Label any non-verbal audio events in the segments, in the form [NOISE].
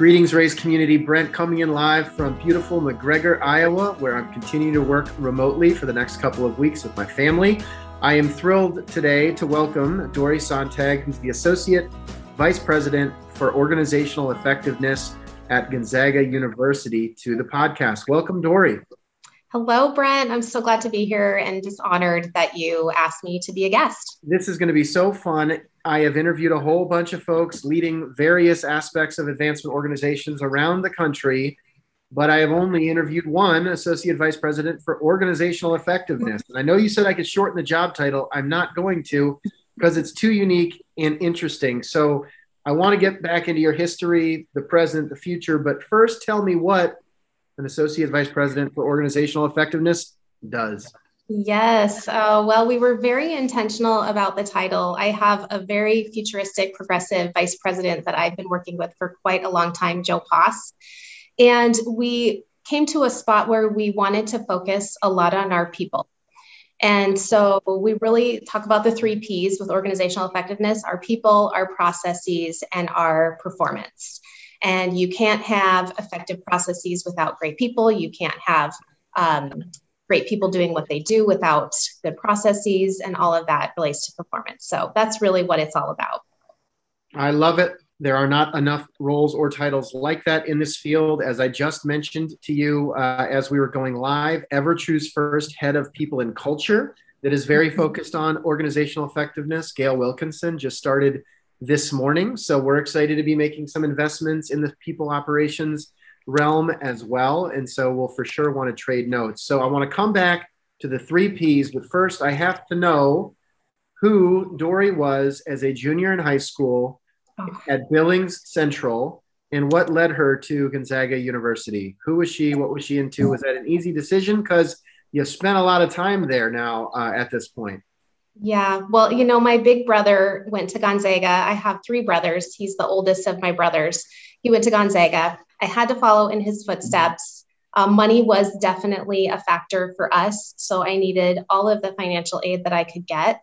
Greetings, Race community. Brent coming in live from beautiful McGregor, Iowa, where I'm continuing to work remotely for the next couple of weeks with my family. I am thrilled today to welcome Dory Sontag, who's the Associate Vice President for Organizational Effectiveness at Gonzaga University, to the podcast. Welcome, Dory. Hello, Brent. I'm so glad to be here and just honored that you asked me to be a guest. This is going to be so fun. I have interviewed a whole bunch of folks leading various aspects of advancement organizations around the country, but I have only interviewed one associate vice president for organizational effectiveness. And I know you said I could shorten the job title. I'm not going to because it's too unique and interesting. So I want to get back into your history, the present, the future. But first, tell me what an associate vice president for organizational effectiveness does. Yes. Uh, well, we were very intentional about the title. I have a very futuristic, progressive vice president that I've been working with for quite a long time, Joe Poss. And we came to a spot where we wanted to focus a lot on our people. And so we really talk about the three P's with organizational effectiveness our people, our processes, and our performance. And you can't have effective processes without great people. You can't have um, great people doing what they do without good processes, and all of that relates to performance. So that's really what it's all about. I love it. There are not enough roles or titles like that in this field. As I just mentioned to you uh, as we were going live, EverTrue's first head of people and culture that is very focused on organizational effectiveness, Gail Wilkinson, just started this morning. So we're excited to be making some investments in the people operations realm as well. And so we'll for sure want to trade notes. So I want to come back to the three P's, but first I have to know who Dory was as a junior in high school oh. at Billings Central and what led her to Gonzaga University. Who was she? What was she into? Was that an easy decision? Because you spent a lot of time there now uh, at this point. Yeah, well, you know, my big brother went to Gonzaga. I have three brothers. He's the oldest of my brothers. He went to Gonzaga. I had to follow in his footsteps. Um, money was definitely a factor for us. So I needed all of the financial aid that I could get.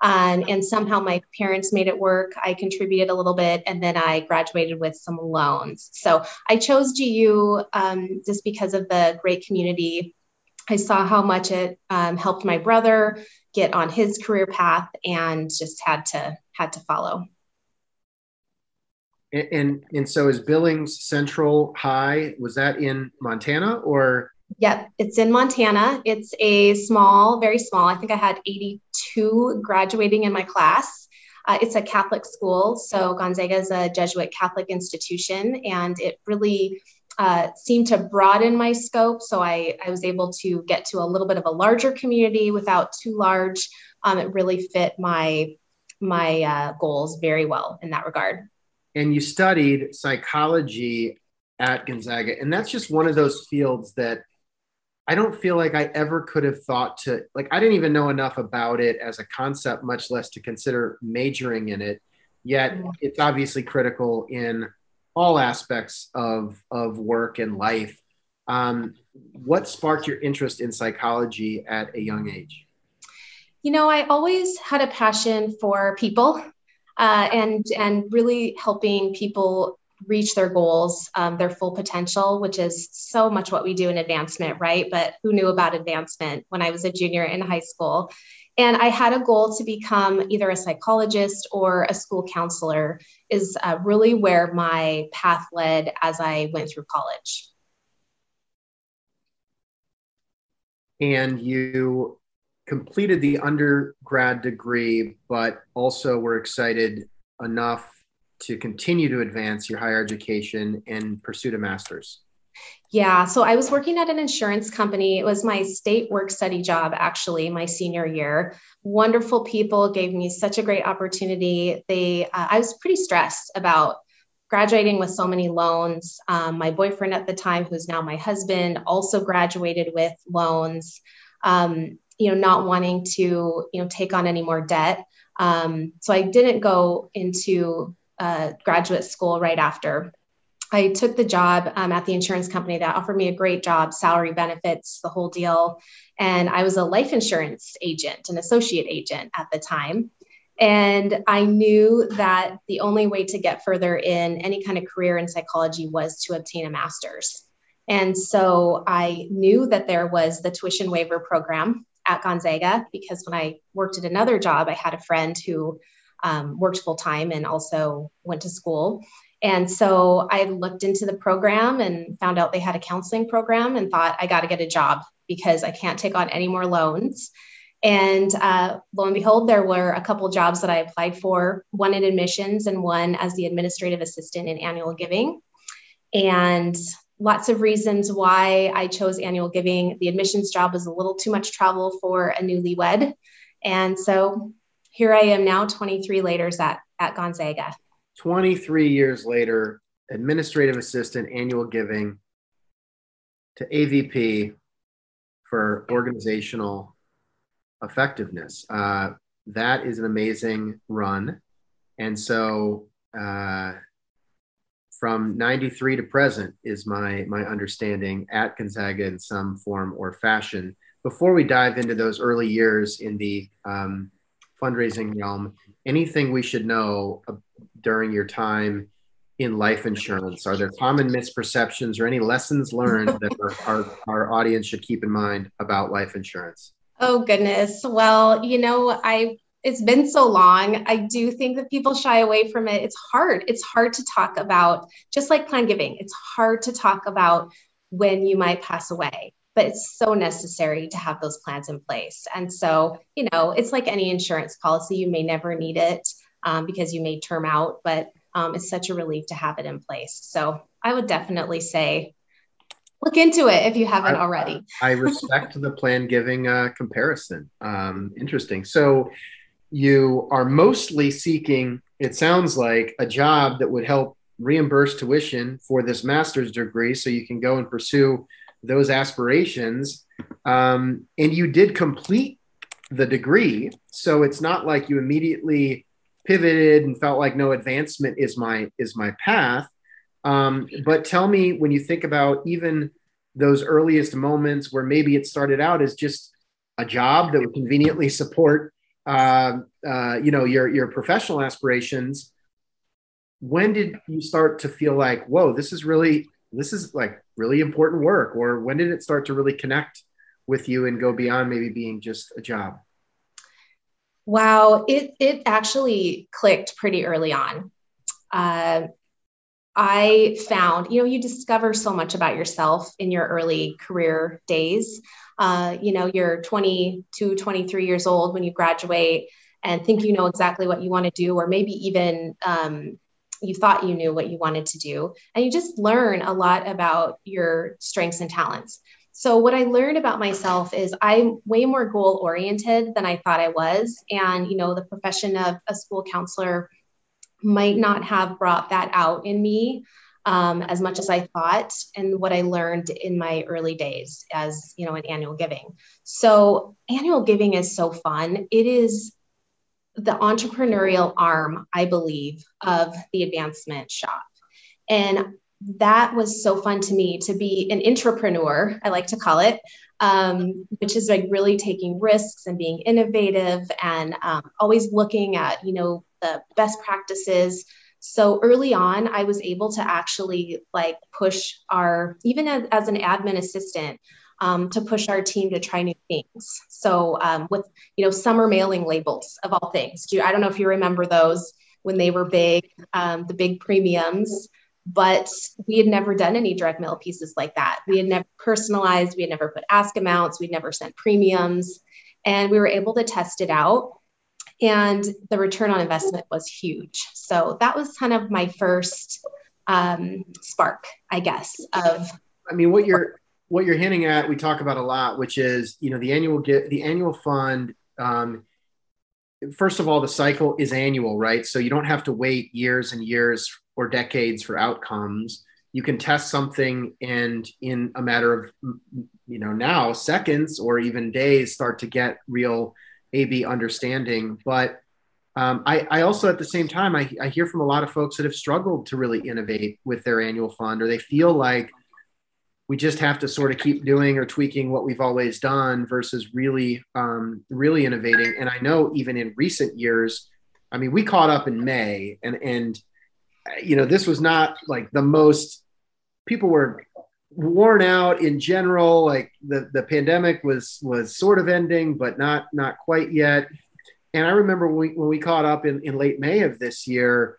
Um, and somehow my parents made it work. I contributed a little bit and then I graduated with some loans. So I chose GU um, just because of the great community. I saw how much it um, helped my brother get on his career path and just had to had to follow. And, and so is Billings Central High was that in Montana or Yep, it's in Montana. It's a small, very small. I think I had 82 graduating in my class. Uh, it's a Catholic school, so Gonzaga is a Jesuit Catholic institution, and it really uh, seemed to broaden my scope. So I, I was able to get to a little bit of a larger community without too large. Um, it really fit my my uh, goals very well in that regard. And you studied psychology at Gonzaga, and that's just one of those fields that I don't feel like I ever could have thought to like. I didn't even know enough about it as a concept, much less to consider majoring in it. Yet it's obviously critical in all aspects of of work and life. Um, what sparked your interest in psychology at a young age? You know, I always had a passion for people uh, and and really helping people reach their goals, um, their full potential, which is so much what we do in advancement, right? But who knew about advancement when I was a junior in high school? And I had a goal to become either a psychologist or a school counselor, is uh, really where my path led as I went through college. And you completed the undergrad degree, but also were excited enough to continue to advance your higher education and pursue a master's. Yeah, so I was working at an insurance company. It was my state work study job, actually, my senior year. Wonderful people gave me such a great opportunity. They, uh, I was pretty stressed about graduating with so many loans. Um, my boyfriend at the time, who's now my husband, also graduated with loans. Um, you know, not wanting to, you know, take on any more debt. Um, so I didn't go into uh, graduate school right after. I took the job um, at the insurance company that offered me a great job, salary benefits, the whole deal. And I was a life insurance agent, an associate agent at the time. And I knew that the only way to get further in any kind of career in psychology was to obtain a master's. And so I knew that there was the tuition waiver program at Gonzaga because when I worked at another job, I had a friend who um, worked full time and also went to school. And so I looked into the program and found out they had a counseling program and thought, I got to get a job because I can't take on any more loans. And uh, lo and behold, there were a couple jobs that I applied for one in admissions and one as the administrative assistant in annual giving. And lots of reasons why I chose annual giving. The admissions job was a little too much travel for a newlywed. And so here I am now, 23 later at, at Gonzaga. 23 years later, administrative assistant, annual giving to AVP for organizational effectiveness. Uh, that is an amazing run. And so uh, from 93 to present is my, my understanding at Gonzaga in some form or fashion. Before we dive into those early years in the um, fundraising realm, anything we should know during your time in life insurance? Are there common misperceptions or any lessons learned that our, our, our, audience should keep in mind about life insurance? Oh, goodness. Well, you know, I it's been so long. I do think that people shy away from it. It's hard. It's hard to talk about, just like plan giving, it's hard to talk about when you might pass away but it's so necessary to have those plans in place. And so, you know, it's like any insurance policy, you may never need it um, because you may term out, but um, it's such a relief to have it in place. So I would definitely say look into it if you haven't I, already. I respect the plan giving uh, comparison. Um, interesting. So you are mostly seeking, it sounds like, a job that would help reimburse tuition for this master's degree so you can go and pursue those aspirations. Um, and you did complete the degree. So it's not like you immediately pivoted and felt like no advancement is my is my path. Um, but tell me when you think about even those earliest moments where maybe it started out as just a job that would conveniently support uh, uh, you know your your professional aspirations when did you start to feel like whoa this is really this is like really important work? Or when did it start to really connect with you and go beyond maybe being just a job? Wow. It it actually clicked pretty early on. Uh, i found you know you discover so much about yourself in your early career days uh, you know you're 22 23 years old when you graduate and think you know exactly what you want to do or maybe even um, you thought you knew what you wanted to do. And you just learn a lot about your strengths and talents. So, what I learned about myself is I'm way more goal oriented than I thought I was. And, you know, the profession of a school counselor might not have brought that out in me um, as much as I thought and what I learned in my early days as, you know, an annual giving. So, annual giving is so fun. It is the entrepreneurial arm, I believe, of the advancement shop. And that was so fun to me to be an entrepreneur, I like to call it, um, which is like really taking risks and being innovative and um, always looking at, you know, the best practices. So early on, I was able to actually like push our, even as, as an admin assistant, um, to push our team to try new things. So um, with you know summer mailing labels of all things. Do you, I don't know if you remember those when they were big, um, the big premiums. But we had never done any direct mail pieces like that. We had never personalized. We had never put ask amounts. We'd never sent premiums, and we were able to test it out. And the return on investment was huge. So that was kind of my first um, spark, I guess, of I mean, what you're what you're hinting at, we talk about a lot, which is you know the annual get the annual fund. Um, first of all, the cycle is annual, right? So you don't have to wait years and years or decades for outcomes. You can test something and in a matter of you know now seconds or even days start to get real AB understanding. But um, I, I, also, at the same time, I, I, hear from a lot of folks that have struggled to really innovate with their annual fund, or they feel like we just have to sort of keep doing or tweaking what we've always done versus really um, really innovating and i know even in recent years I mean, we caught up in May, and and you know, this was not like the most. People were worn out in general. Like the the pandemic was was sort of ending, but not not quite yet. And I remember when we, when we caught up in, in late May of this year,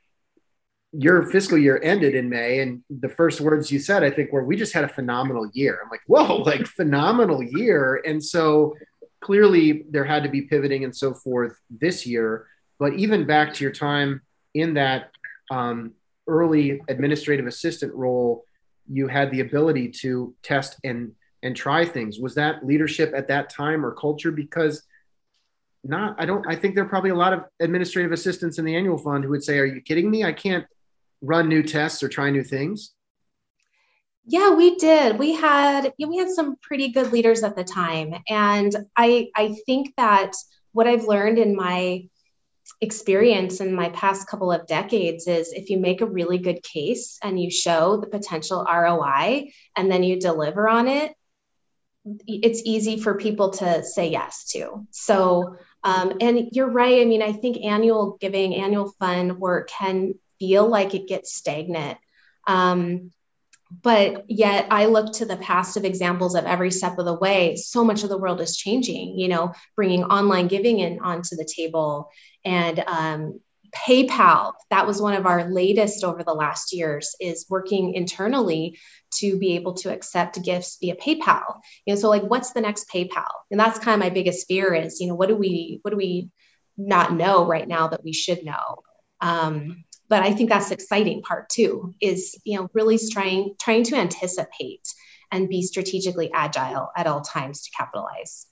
your fiscal year ended in May, and the first words you said, I think, were, "We just had a phenomenal year." I'm like, "Whoa, [LAUGHS] like phenomenal year!" And so clearly there had to be pivoting and so forth this year. But even back to your time in that um, early administrative assistant role, you had the ability to test and and try things. Was that leadership at that time or culture? Because not, I don't. I think there are probably a lot of administrative assistants in the annual fund who would say, "Are you kidding me? I can't run new tests or try new things." Yeah, we did. We had we had some pretty good leaders at the time, and I I think that what I've learned in my experience in my past couple of decades is if you make a really good case and you show the potential ROI and then you deliver on it, it's easy for people to say yes to. So, um, and you're right. I mean, I think annual giving, annual fund work can feel like it gets stagnant. Um, but yet I look to the past of examples of every step of the way. So much of the world is changing, you know, bringing online giving in onto the table and um, PayPal. That was one of our latest over the last years is working internally to be able to accept gifts via PayPal. You know, so like what's the next PayPal? And that's kind of my biggest fear is, you know, what do we, what do we not know right now that we should know? Um, but I think that's exciting part too, is you know really trying trying to anticipate and be strategically agile at all times to capitalize.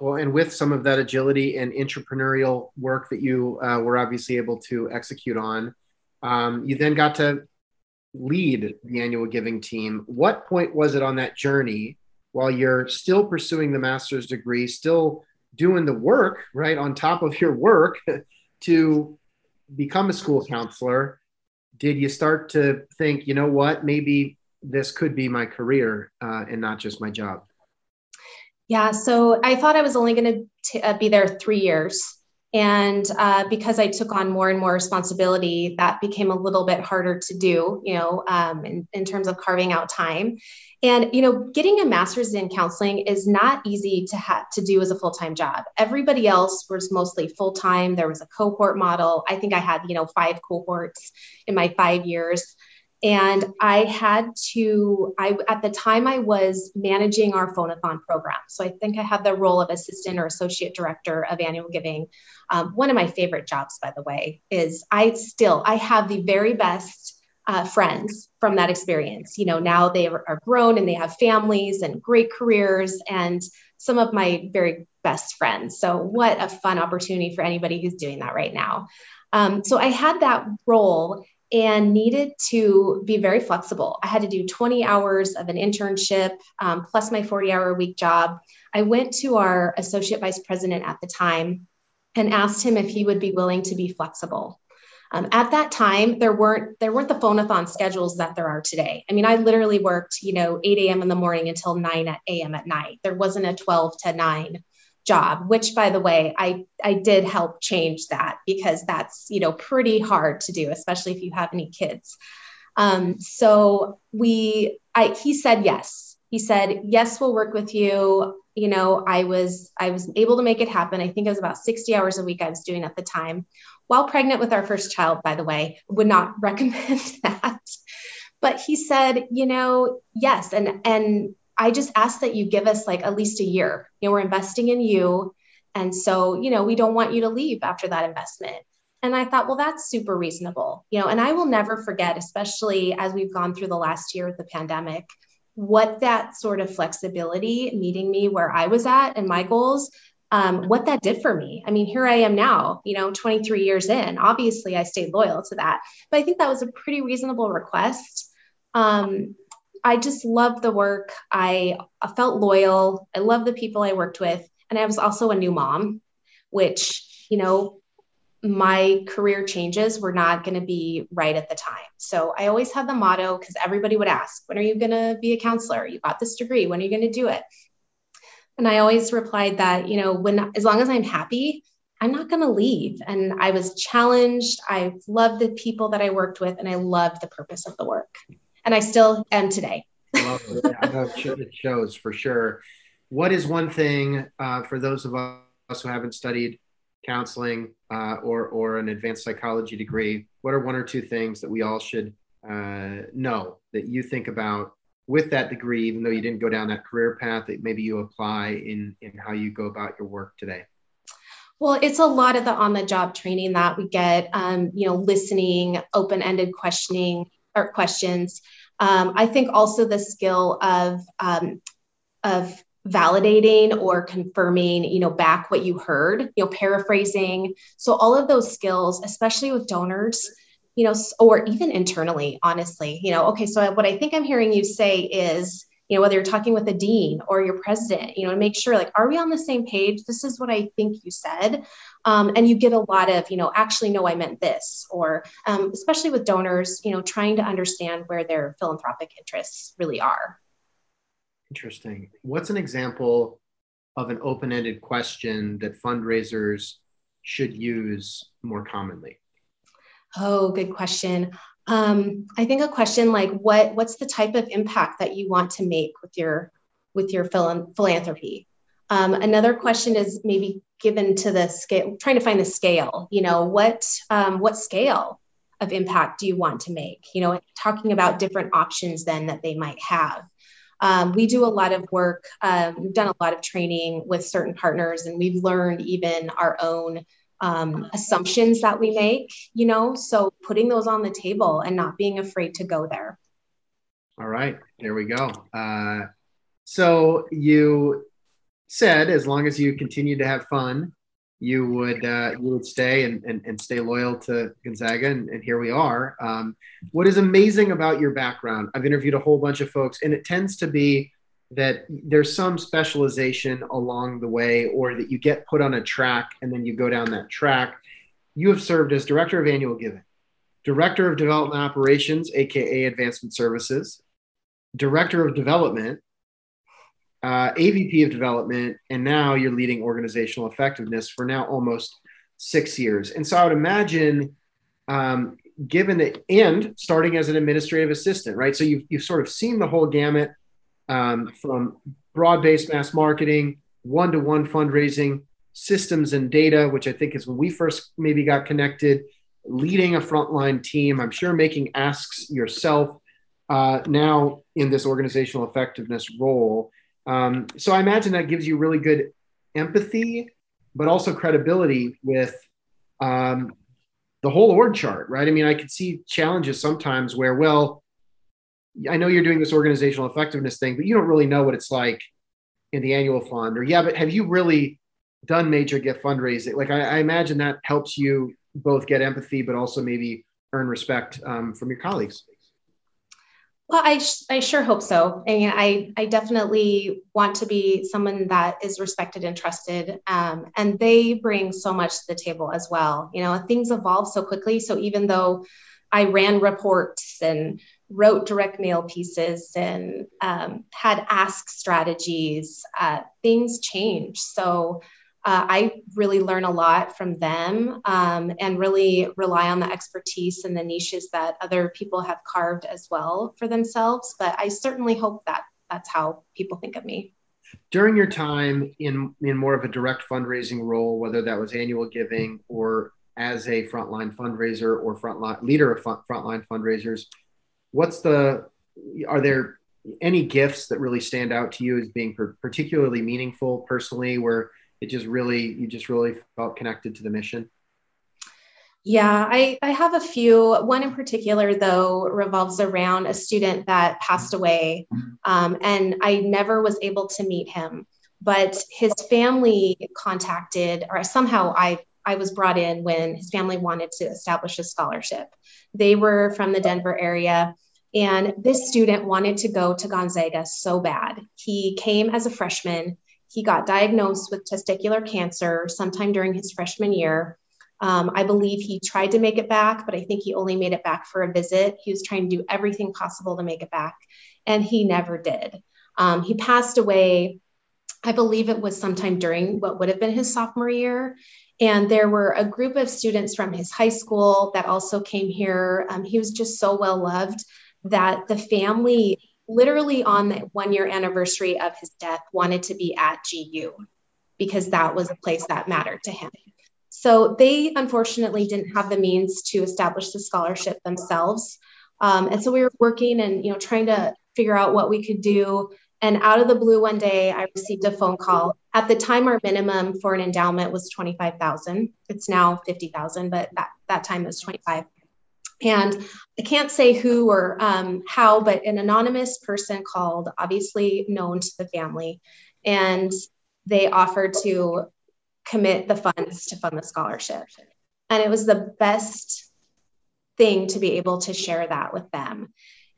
Well, and with some of that agility and entrepreneurial work that you uh, were obviously able to execute on, um, you then got to lead the annual giving team. What point was it on that journey while you're still pursuing the master's degree, still doing the work, right, on top of your work [LAUGHS] to become a school counselor, did you start to think, you know what, maybe this could be my career uh, and not just my job? Yeah, so I thought I was only going to uh, be there three years. And uh, because I took on more and more responsibility, that became a little bit harder to do, you know, um, in, in terms of carving out time. And you know, getting a master's in counseling is not easy to have to do as a full-time job. Everybody else was mostly full-time. There was a cohort model. I think I had, you know, five cohorts in my 5 years. And I had to, I at the time I was managing our phonathon program. So I think I had the role of assistant or associate director of annual giving. Um, one of my favorite jobs, by the way, is I still I have the very best uh, friends from that experience. You know, now they are grown and they have families and great careers, and some of my very best friends. So, what a fun opportunity for anybody who's doing that right now. Um, so, I had that role and needed to be very flexible. I had to do 20 hours of an internship um, plus my 40 hour a week job. I went to our associate vice president at the time and asked him if he would be willing to be flexible. Um, at that time, there weren't there weren't the phonathon schedules that there are today. I mean, I literally worked, you know, 8 a.m. in the morning until 9 a.m. at night. There wasn't a 12 to 9 job, which by the way, I I did help change that because that's you know pretty hard to do, especially if you have any kids. Um, so we I he said yes. He said, yes, we'll work with you. You know, I was I was able to make it happen. I think it was about 60 hours a week I was doing at the time while pregnant with our first child, by the way, would not [LAUGHS] recommend that. But he said, you know, yes. And, and I just ask that you give us like at least a year. You know, we're investing in you. And so, you know, we don't want you to leave after that investment. And I thought, well, that's super reasonable, you know, and I will never forget, especially as we've gone through the last year with the pandemic, what that sort of flexibility meeting me where I was at and my goals um, what that did for me. I mean, here I am now, you know, 23 years in. Obviously, I stayed loyal to that, but I think that was a pretty reasonable request. Um, I just loved the work. I, I felt loyal. I love the people I worked with. And I was also a new mom, which, you know, my career changes were not going to be right at the time. So I always had the motto because everybody would ask, when are you going to be a counselor? You got this degree. When are you going to do it? And I always replied that, you know, when as long as I'm happy I'm not going to leave. And I was challenged. I loved the people that I worked with, and I loved the purpose of the work. And I still am today. well, it shows for sure. What is one thing uh, for those of us who haven't studied counseling uh, or, or an advanced psychology degree? What are one or two things that we all should uh, know that you think about with that degree, even though you didn't go down that career path, that maybe you apply in, in how you go about your work today? Well, it's a lot of the on the job training that we get, um, you know, listening, open ended questioning or questions. Um, I think also the skill of, um, of validating or confirming you know back what you heard you know paraphrasing so all of those skills especially with donors you know, or even internally, honestly, you know, okay, so what I think I'm hearing you say is, you know, whether you're talking with a dean or your president, you know, to make sure like, are we on the same page? This is what I think you said. Um, and you get a lot of, you know, actually, no, I meant this, or um, especially with donors, you know, trying to understand where their philanthropic interests really are. Interesting. What's an example of an open ended question that fundraisers should use more commonly? Oh, good question. Um, I think a question like what what's the type of impact that you want to make with your with your philanthropy? Um, another question is maybe given to the scale, trying to find the scale. You know, what um, what scale of impact do you want to make? You know, talking about different options then that they might have. Um, we do a lot of work. Um, we've done a lot of training with certain partners, and we've learned even our own um, assumptions that we make, you know, so putting those on the table and not being afraid to go there. All right, there we go. Uh, so you said as long as you continue to have fun, you would uh, you would stay and, and, and stay loyal to Gonzaga, and, and here we are. Um, what is amazing about your background? I've interviewed a whole bunch of folks, and it tends to be that there's some specialization along the way or that you get put on a track and then you go down that track. You have served as director of annual giving, director of development operations, aka advancement services, director of development, uh, AVP of development, and now you're leading organizational effectiveness for now almost six years. And so I would imagine, um, given that, and starting as an administrative assistant, right? So you've, you've sort of seen the whole gamut um, from broad-based mass marketing, one-to-one fundraising, systems and data, which I think is when we first maybe got connected, leading a frontline team. I'm sure making asks yourself uh, now in this organizational effectiveness role. Um, so I imagine that gives you really good empathy, but also credibility with um, the whole org chart, right? I mean, I could see challenges sometimes where, well, I know you're doing this organizational effectiveness thing, but you don't really know what it's like in the annual fund. Or yeah, but have you really done major gift fundraising? Like I, I imagine that helps you both get empathy, but also maybe earn respect um, from your colleagues. Well, I, sh- I sure hope so. And I, I definitely want to be someone that is respected and trusted. Um, and they bring so much to the table as well. You know, things evolve so quickly. So even though I ran reports and wrote direct mail pieces and um, had ask strategies. Uh, things change. So uh, I really learn a lot from them um, and really rely on the expertise and the niches that other people have carved as well for themselves. But I certainly hope that that's how people think of me. During your time in, in more of a direct fundraising role, whether that was annual giving or as a frontline fundraiser or frontline leader of front, frontline fundraisers, what's the are there any gifts that really stand out to you as being particularly meaningful personally where it just really you just really felt connected to the mission yeah i i have a few one in particular though revolves around a student that passed away um, and i never was able to meet him but his family contacted or somehow i I was brought in when his family wanted to establish a scholarship. They were from the Denver area. And this student wanted to go to Gonzaga so bad. He came as a freshman. He got diagnosed with testicular cancer sometime during his freshman year. Um, I believe he tried to make it back, but I think he only made it back for a visit. He was trying to do everything possible to make it back, and he never did. Um, he passed away, I believe it was sometime during what would have been his sophomore year. And there were a group of students from his high school that also came here. Um, he was just so well loved that the family, literally on the one year anniversary of his death, wanted to be at GU because that was a place that mattered to him. So they unfortunately didn't have the means to establish the scholarship themselves. Um, and so we were working and you know trying to figure out what we could do and out of the blue, one day I received a phone call. At the time, our minimum for an endowment was 25,000. It's now 50,000, but that, that time was 25. And I can't say who or um, how, but an anonymous person called, obviously known to the family, and they offered to commit the funds to fund the scholarship. And it was the best thing to be able to share that with them.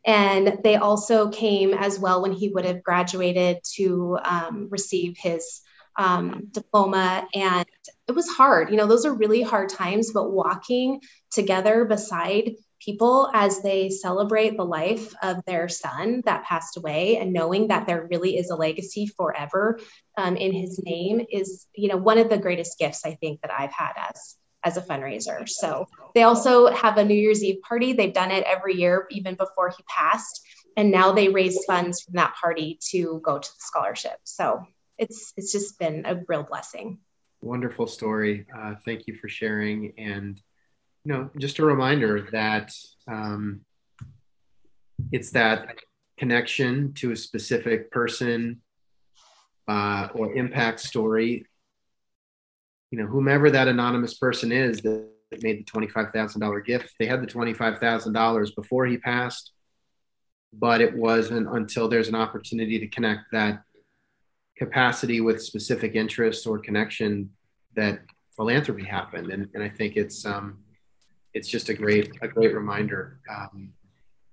And they also came as well when he would have graduated to um, receive his um, diploma. And it was hard. You know, those are really hard times, but walking together beside people as they celebrate the life of their son that passed away and knowing that there really is a legacy forever um, in his name is, you know, one of the greatest gifts I think that I've had as as a fundraiser. So they also have a New Year's Eve party. They've done it every year, even before he passed. And now they raise funds from that party to go to the scholarship. So it's it's just been a real blessing. Wonderful story. Uh, thank you for sharing. And you know, just a reminder that um, it's that connection to a specific person uh, or impact story you know, whomever that anonymous person is that made the $25,000 gift, they had the $25,000 before he passed, but it wasn't until there's an opportunity to connect that capacity with specific interest or connection that philanthropy happened. And, and I think it's, um, it's just a great, a great reminder. Um,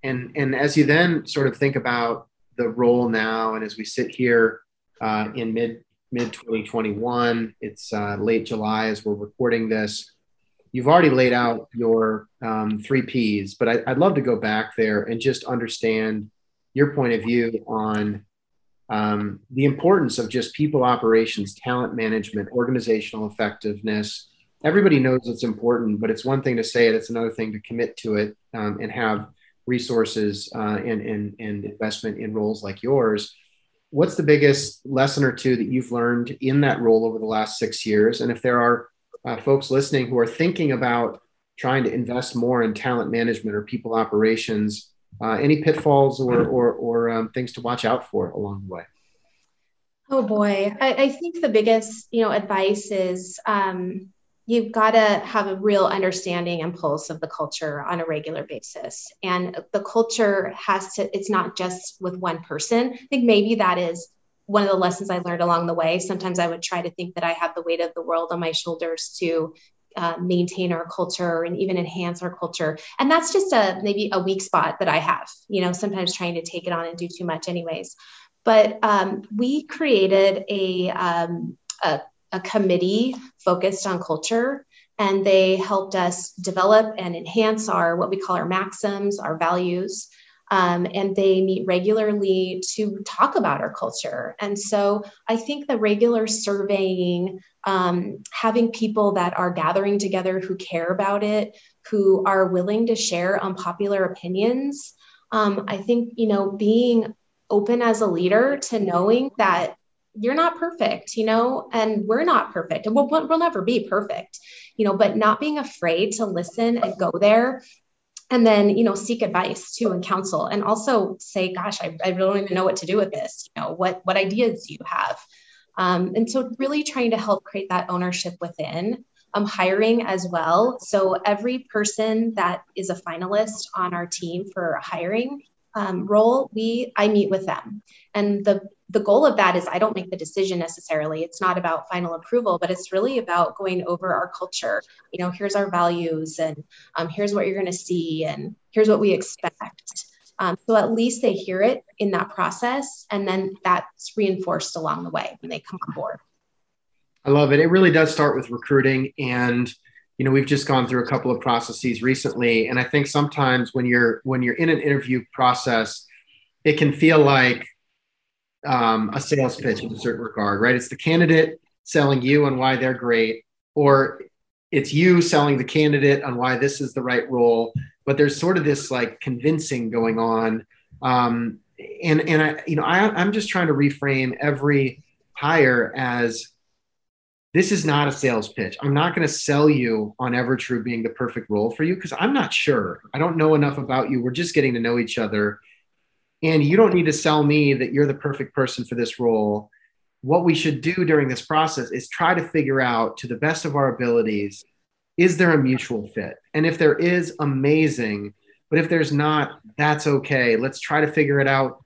and, and as you then sort of think about the role now, and as we sit here uh, in mid mid 2021. It's uh, late July as we're recording this. You've already laid out your um, three P's, but I, would love to go back there and just understand your point of view on um, the importance of just people operations, talent management, organizational effectiveness. Everybody knows it's important, but it's one thing to say it, it's another thing to commit to it um, and have resources uh, and, and, and investment in roles like yours what's the biggest lesson or two that you've learned in that role over the last six years? And if there are uh, folks listening who are thinking about trying to invest more in talent management or people operations, uh, any pitfalls or, or, or um, things to watch out for along the way? Oh boy, I, I think the biggest you know advice is um, you've got to have a real understanding and pulse of the culture on a regular basis. And the culture has to, it's not just with one person. I think maybe that is one of the lessons I learned along the way. Sometimes I would try to think that I had the weight of the world on my shoulders to uh, maintain our culture and even enhance our culture. And that's just a maybe a weak spot that I have, you know, sometimes trying to take it on and do too much, anyways. But um, we created a, um, a a committee focused on culture and they helped us develop and enhance our what we call our maxims our values um, and they meet regularly to talk about our culture. And so i think the regular surveying um, having people that are gathering together who care about it who are willing to share unpopular opinions um, i think you know being open as a leader to knowing that you're not perfect, you know, and we're not perfect. And we'll, we'll never be perfect, you know, but not being afraid to listen and go there and then, you know, seek advice too and counsel and also say, gosh, I, I don't even know what to do with this. You know, what, what ideas do you have? Um, and so really trying to help create that ownership within um, hiring as well. So every person that is a finalist on our team for hiring um, role, we I meet with them, and the the goal of that is I don't make the decision necessarily. It's not about final approval, but it's really about going over our culture. You know, here's our values, and um, here's what you're going to see, and here's what we expect. Um, so at least they hear it in that process, and then that's reinforced along the way when they come on board. I love it. It really does start with recruiting, and you know we've just gone through a couple of processes recently, and I think sometimes when you're when you're in an interview process, it can feel like um, a sales pitch in a certain regard, right? It's the candidate selling you and why they're great. or it's you selling the candidate on why this is the right role but there's sort of this like convincing going on um, and and i you know I, i'm just trying to reframe every hire as this is not a sales pitch. I'm not going to sell you on EverTrue being the perfect role for you because I'm not sure. I don't know enough about you. We're just getting to know each other. And you don't need to sell me that you're the perfect person for this role. What we should do during this process is try to figure out to the best of our abilities is there a mutual fit? And if there is, amazing. But if there's not, that's okay. Let's try to figure it out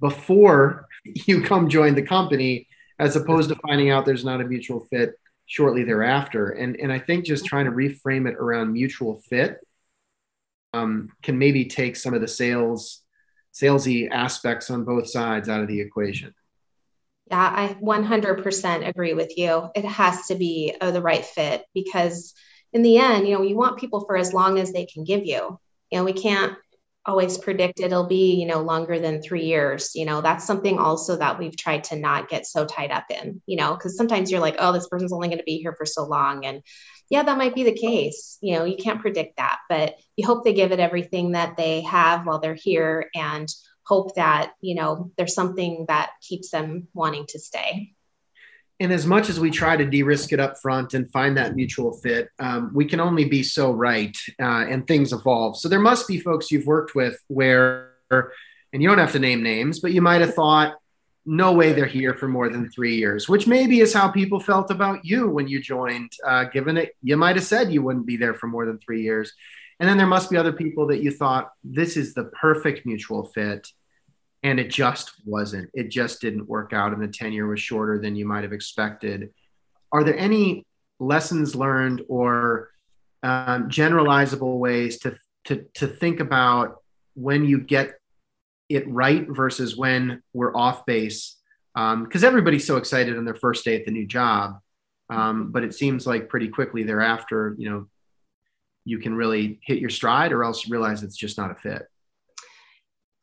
before [LAUGHS] you come join the company as opposed to finding out there's not a mutual fit shortly thereafter. And, and I think just trying to reframe it around mutual fit um, can maybe take some of the sales salesy aspects on both sides out of the equation. Yeah, I 100% agree with you. It has to be uh, the right fit because in the end, you know, you want people for as long as they can give you. You know, we can't always predict it'll be you know longer than three years you know that's something also that we've tried to not get so tied up in you know because sometimes you're like oh this person's only going to be here for so long and yeah that might be the case you know you can't predict that but you hope they give it everything that they have while they're here and hope that you know there's something that keeps them wanting to stay and as much as we try to de-risk it up front and find that mutual fit um, we can only be so right uh, and things evolve. So there must be folks you've worked with where and you don't have to name names but you might have thought no way they're here for more than three years which maybe is how people felt about you when you joined uh, given it you might have said you wouldn't be there for more than three years. And then there must be other people that you thought this is the perfect mutual fit and it just wasn't. It just didn't work out, and the tenure was shorter than you might have expected. Are there any lessons learned or um, generalizable ways to, to to think about when you get it right versus when we're off base? Because um, everybody's so excited on their first day at the new job, um, but it seems like pretty quickly thereafter, you know, you can really hit your stride, or else realize it's just not a fit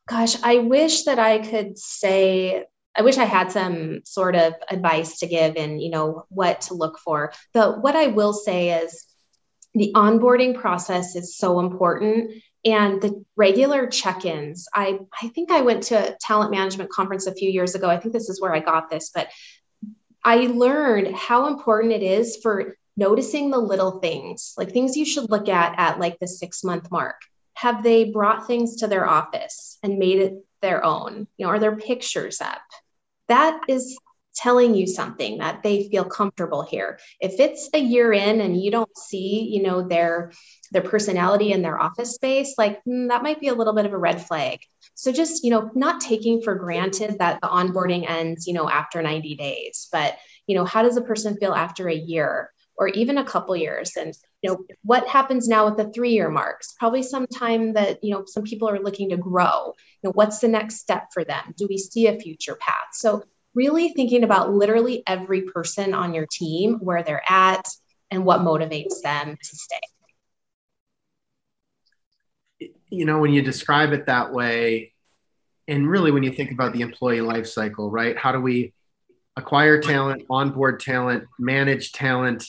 gosh, I wish that I could say, I wish I had some sort of advice to give and, you know, what to look for. But what I will say is the onboarding process is so important and the regular check-ins. I i think i went to a talent management conference a few years ago. I think this is where i got this but i learned how important it is for noticing the little things like things you should look at at like the six month mark have they brought things to their office and made it their own? You know are there pictures up? That is telling you something that they feel comfortable here. If it's a year in and you don't see you know their their personality in their office space like mm, that might be a little bit of a red flag. So just you know not taking for granted that the onboarding ends you know after 90 days but you know how does a person feel after a year or even a couple years. And you know what happens now with the three year marks? Probably some time that you know some people are looking to grow. You know what's the next step for them? Do we see a future path? So really thinking about literally every person on your team where they're at and what motivates them to stay. You know when you describe it that way and really when you think about the employee life cycle right? How do we acquire talent onboard talent manage talent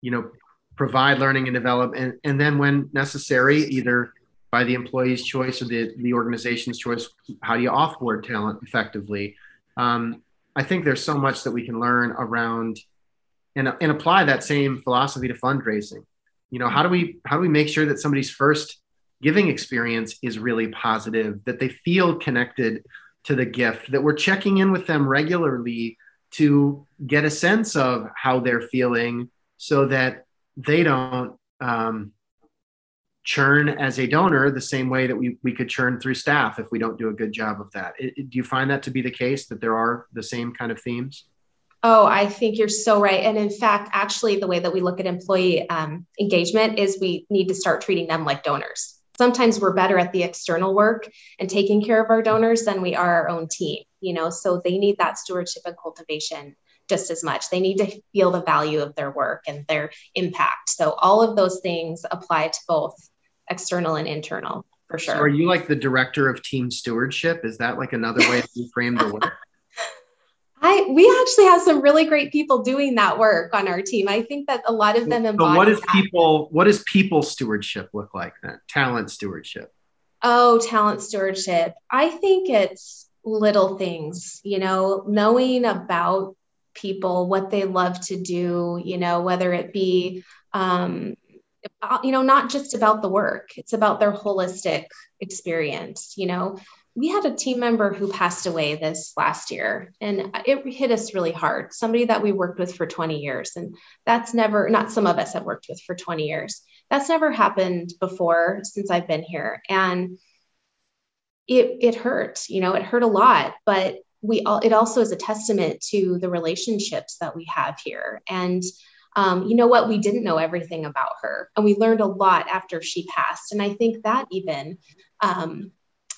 you know, provide learning and development, and, and then when necessary, either by the employee's choice or the, the organization's choice, how do you offboard talent effectively? Um, I think there's so much that we can learn around and, and apply that same philosophy to fundraising. You know, how do we how do we make sure that somebody's first giving experience is really positive, that they feel connected to the gift, that we're checking in with them regularly to get a sense of how they're feeling so that they don't um, churn as a donor the same way that we, we could churn through staff if we don't do a good job of that. It, it, do you find that to be the case that there are the same kind of themes? Oh, I think you're so right. And in fact, actually, the way that we look at employee um, engagement is we need to start treating them like donors. Sometimes we're better at the external work and taking care of our donors than we are our own team, you know, so they need that stewardship and cultivation just as much. They need to feel the value of their work and their impact. So all of those things apply to both external and internal for sure. So are you like the director of team stewardship? Is that like another way to [LAUGHS] frame the work? I we actually have some really great people doing that work on our team. I think that a lot of them embody. So what is people? What does people stewardship look like then? Talent stewardship. Oh, talent stewardship. I think it's little things. You know, knowing about people, what they love to do. You know, whether it be um, you know, not just about the work, it's about their holistic experience. You know, we had a team member who passed away this last year and it hit us really hard somebody that we worked with for 20 years and that's never not some of us have worked with for 20 years that's never happened before since i've been here and it it hurt you know it hurt a lot but we all it also is a testament to the relationships that we have here. And um, you know what? We didn't know everything about her and we learned a lot after she passed. And i think that even um,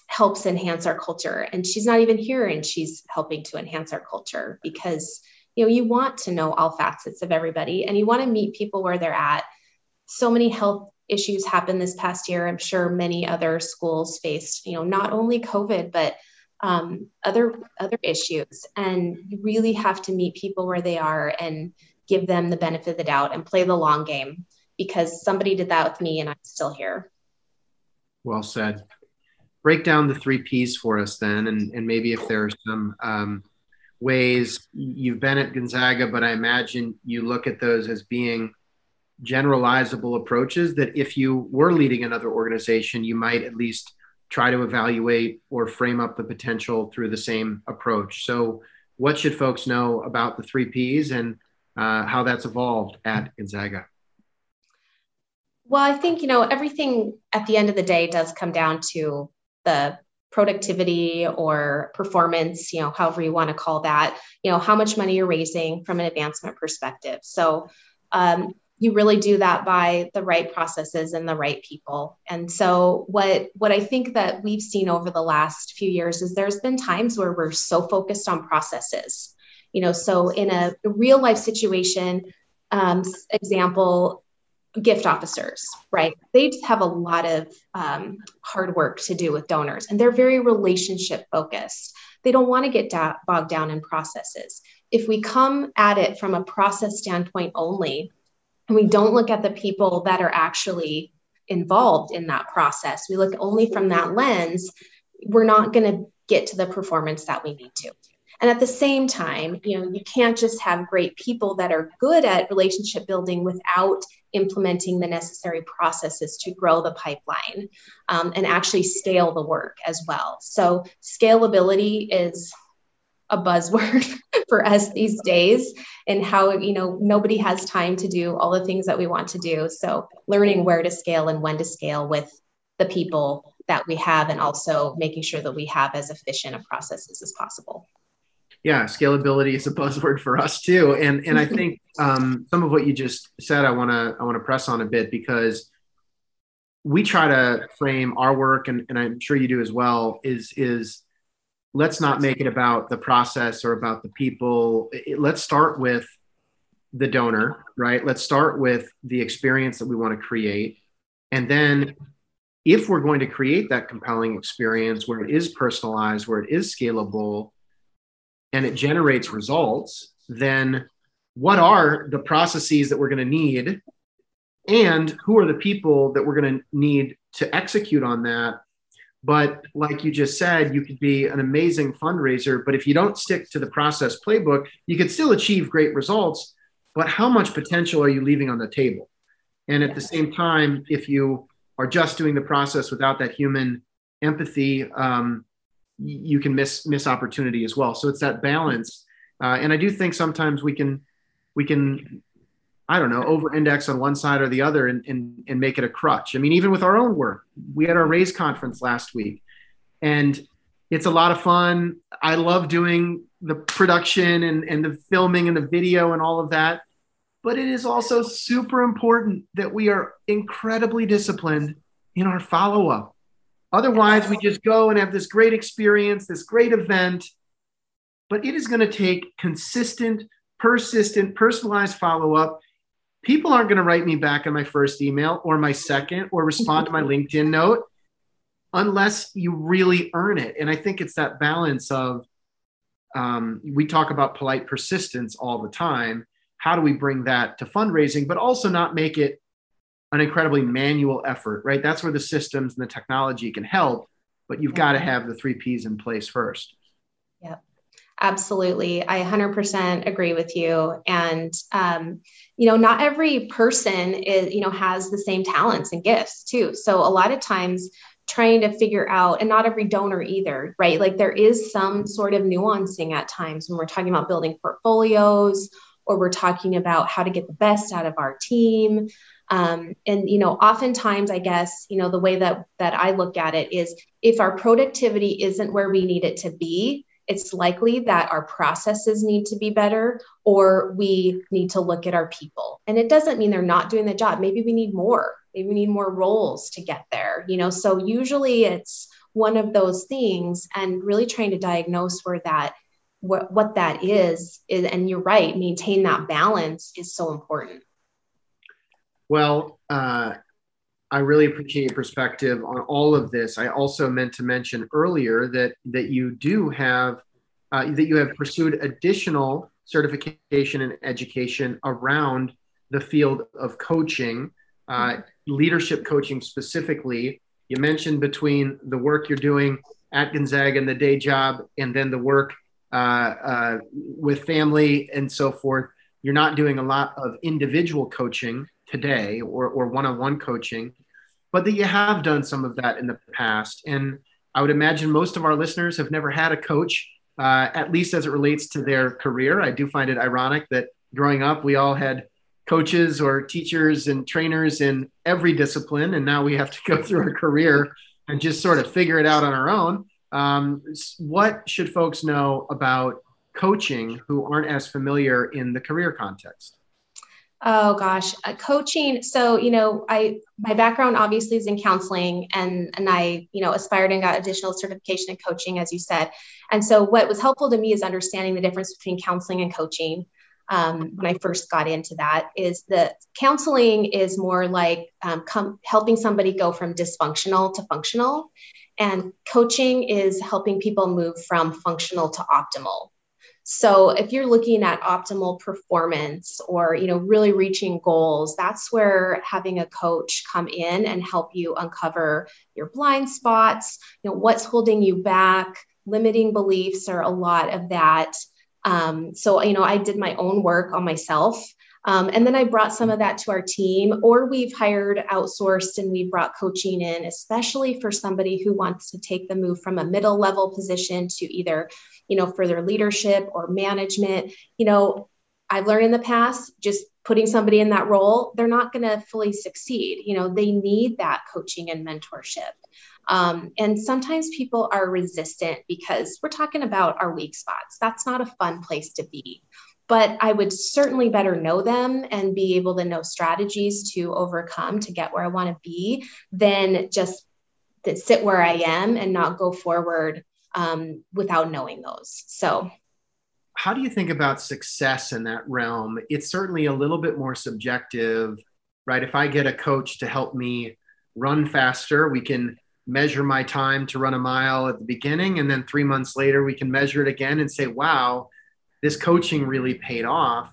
helps enhance our culture. And she's not even here and she's helping to enhance our culture because you know you want to know all facets of everybody and you want to meet people where they're at. So many health issues happened this past year. I'm sure many other schools faced you know not only covid but um, other other issues. And you really have to meet people where they are and give them the benefit of the doubt and play the long game because somebody did that with me and i'm still here. Well said. Break down the three P's for us then, and, and maybe if there are some um, ways you've been at Gonzaga, but I imagine you look at those as being generalizable approaches that if you were leading another organization, you might at least try to evaluate or frame up the potential through the same approach. So, what should folks know about the three P's and uh, how that's evolved at Gonzaga? Well, I think, you know, everything at the end of the day does come down to the productivity or performance, you know, however you want to call that, you know, how much money you're raising from an advancement perspective. So um, you really do that by the right processes and the right people. And so what what I think that we've seen over the last few years is there's been times where we're so focused on processes. You know, so in a real life situation, um, example, gift officers, right? They have a lot of um, hard work to do with donors and they're very relationship focused. They don't want to get da- bogged down in processes. If we come at it from a process standpoint only, and we don't look at the people that are actually involved in that process, we look only from that lens, we're not going to get to the performance that we need to. And at the same time, you know, you can't just have great people that are good at relationship building without implementing the necessary processes to grow the pipeline um, and actually scale the work as well. So scalability is a buzzword [LAUGHS] for us these days and how you know nobody has time to do all the things that we want to do so learning where to scale and when to scale with the people that we have and also making sure that we have as efficient a processes as possible yeah, scalability is a buzzword for us too, and and I think [LAUGHS] um, some of what you just said, I want to I want to press on a bit because we try to frame our work, and, and I'm sure you do as well. Is is let's not make it about the process or about the people. It, let's start with the donor, right? Let's start with the experience that we want to create, and then if we're going to create that compelling experience where it is personalized, where it is scalable and it generates results, then what are the processes that we're going to need? And who are the people that we're going to need to execute on that? But like you just said, you could be an amazing fundraiser, but if you don't stick to the process playbook, you could still achieve great results. But how much potential are you leaving on the table? And at the same time, if you are just doing the process without that human empathy, um, you can miss miss opportunity as well. So it's that balance, uh, and I do think sometimes we can we can I don't know over index on one side or the other and, and and make it a crutch. I mean, even with our own work, we had our raise conference last week, and it's a lot of fun. I love doing the production and, and the filming and the video and all of that. But it is also super important that we are incredibly disciplined in our follow up Otherwise, we just go and have this great experience, this great event. But it is going to take consistent, persistent, personalized follow up. People aren't going to write me back on my first email or my second or respond to my [LAUGHS] LinkedIn note unless you really earn it. And I think it's that balance of um, we talk about polite persistence all the time. How do we bring that to fundraising, but also not make it an incredibly manual effort, right? That's where the systems and the technology can help, but you've got to have the three P's in place first. Absolutely. I 100% agree with you. And, um, you know, not every person is, you know, has the same talents and gifts too. So a lot of times trying to figure out, and not every donor either, right? Like there is some sort of nuancing at times when we're talking about building portfolios or we're talking about how to get the best out of our team. Um, and you know, oftentimes, I guess you know the way that that I look at it is if our productivity isn't where we need it to be, it's likely that our processes need to be better or we need to look at our people. And it doesn't mean they're not doing the job. Maybe we need more. Maybe we need more roles to get there. You know, so usually it's one of those things and really trying to diagnose where that what, what that is, is and you're right maintain that balance is so important well uh, i really appreciate your perspective on all of this i also meant to mention earlier that that you do have uh, that you have pursued additional certification and education around the field of coaching uh, leadership coaching specifically you mentioned between the work you're doing at gonzaga and the day job and then the work uh, uh, with family and so forth. You're not doing a lot of individual coaching today or, or one-on-one coaching, but that you have done some of that in the past. And I would imagine most of our listeners have never had a coach, uh, at least as it relates to their career. I do find it ironic that growing up, we all had coaches or teachers and trainers in every discipline, and now we have to go [LAUGHS] through our career and just sort of figure it out on our own. Um, what should folks know about coaching who aren't as familiar in the career context? Oh gosh, uh, coaching. So you know, I my background obviously is in counseling, and and I you know aspired and got additional certification in coaching, as you said. And so what was helpful to me is understanding the difference between counseling and coaching. Um, when I first got into that, is that counseling is more like um, com- helping somebody go from dysfunctional to functional, and coaching is helping people move from functional to optimal. So if you're looking at optimal performance or you know really reaching goals, that's where having a coach come in and help you uncover your blind spots, you know what's holding you back, limiting beliefs are a lot of that. Um, so you know I did my own work on myself um, and then I brought some of that to our team, or we've hired outsourced and we've brought coaching in, especially for somebody who wants to take the move from a middle level position to either, you know, further leadership or management. You know, I've learned in the past, just putting somebody in that role, they're not going to fully succeed. You know, they need that coaching and mentorship. Um, and sometimes people are resistant because we're talking about our weak spots. That's not a fun place to be but I would certainly better know them and be able to know strategies to overcome to get where I want to be than just sit where I am and not go forward um, without knowing those. So, how do you think about success in that realm? It's certainly a little bit more subjective, right? If I get a coach to help me run faster, we can measure my time to run a mile at the beginning. And then three months later, we can measure it again and say, wow, this coaching really paid off.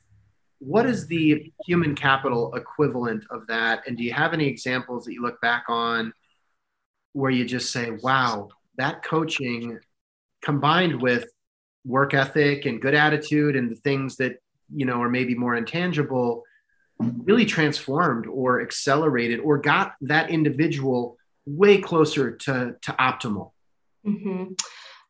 What is the human capital equivalent of that? And do you have any examples that you look back on where you just say, wow, that coaching combined with work ethic and good attitude and the things that, you know, are maybe more intangible really transformed or accelerated or got that individual way closer to, to optimal? Mm-hmm